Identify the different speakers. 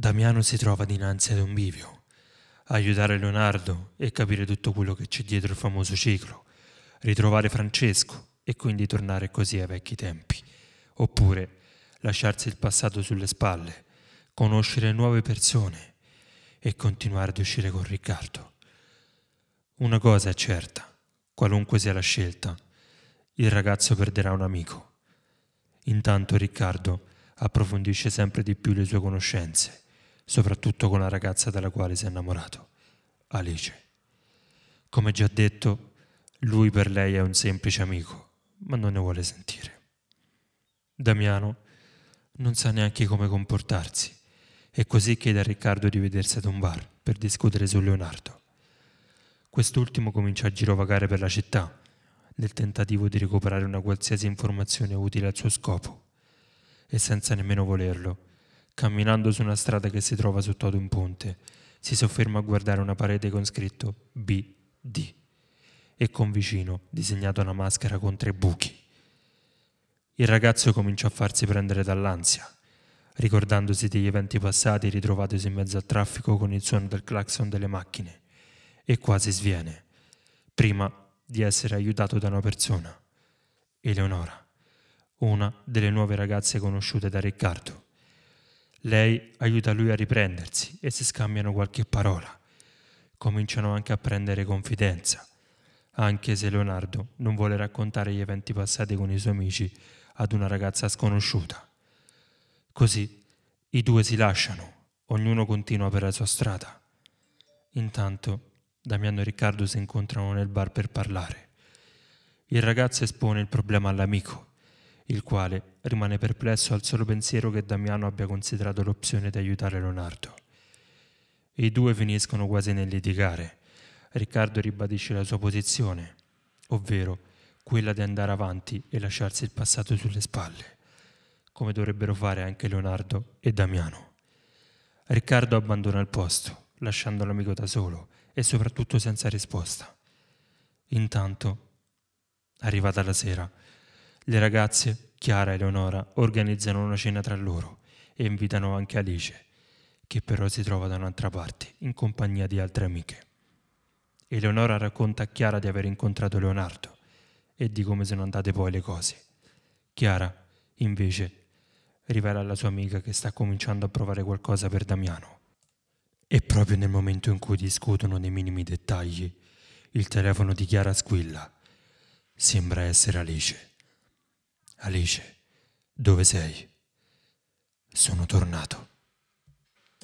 Speaker 1: Damiano si trova dinanzi ad un bivio. Aiutare Leonardo e capire tutto quello che c'è dietro il famoso ciclo. Ritrovare Francesco e quindi tornare così ai vecchi tempi. Oppure lasciarsi il passato sulle spalle, conoscere nuove persone e continuare ad uscire con Riccardo. Una cosa è certa, qualunque sia la scelta, il ragazzo perderà un amico. Intanto Riccardo approfondisce sempre di più le sue conoscenze, soprattutto con la ragazza dalla quale si è innamorato, Alice. Come già detto, lui per lei è un semplice amico, ma non ne vuole sentire. Damiano non sa neanche come comportarsi e così chiede a Riccardo di vedersi ad un bar per discutere su Leonardo. Quest'ultimo comincia a girovagare per la città nel tentativo di recuperare una qualsiasi informazione utile al suo scopo e senza nemmeno volerlo, camminando su una strada che si trova sotto ad un ponte, si sofferma a guardare una parete con scritto BD e con vicino disegnato una maschera con tre buchi. Il ragazzo comincia a farsi prendere dall'ansia, ricordandosi degli eventi passati ritrovatosi in mezzo al traffico con il suono del clacson delle macchine, e quasi sviene, prima di essere aiutato da una persona, Eleonora, una delle nuove ragazze conosciute da Riccardo. Lei aiuta lui a riprendersi e si scambiano qualche parola. Cominciano anche a prendere confidenza, anche se Leonardo non vuole raccontare gli eventi passati con i suoi amici ad una ragazza sconosciuta. Così i due si lasciano, ognuno continua per la sua strada. Intanto Damiano e Riccardo si incontrano nel bar per parlare. Il ragazzo espone il problema all'amico, il quale rimane perplesso al solo pensiero che Damiano abbia considerato l'opzione di aiutare Leonardo. I due finiscono quasi nel litigare. Riccardo ribadisce la sua posizione, ovvero quella di andare avanti e lasciarsi il passato sulle spalle, come dovrebbero fare anche Leonardo e Damiano. Riccardo abbandona il posto, lasciando l'amico da solo e soprattutto senza risposta. Intanto, arrivata la sera, le ragazze, Chiara e Leonora, organizzano una cena tra loro e invitano anche Alice, che però si trova da un'altra parte, in compagnia di altre amiche. Eleonora racconta a Chiara di aver incontrato Leonardo e di come sono andate poi le cose. Chiara, invece, rivela alla sua amica che sta cominciando a provare qualcosa per Damiano. E proprio nel momento in cui discutono nei minimi dettagli, il telefono di Chiara squilla. Sembra essere Alice. Alice, dove sei? Sono tornato.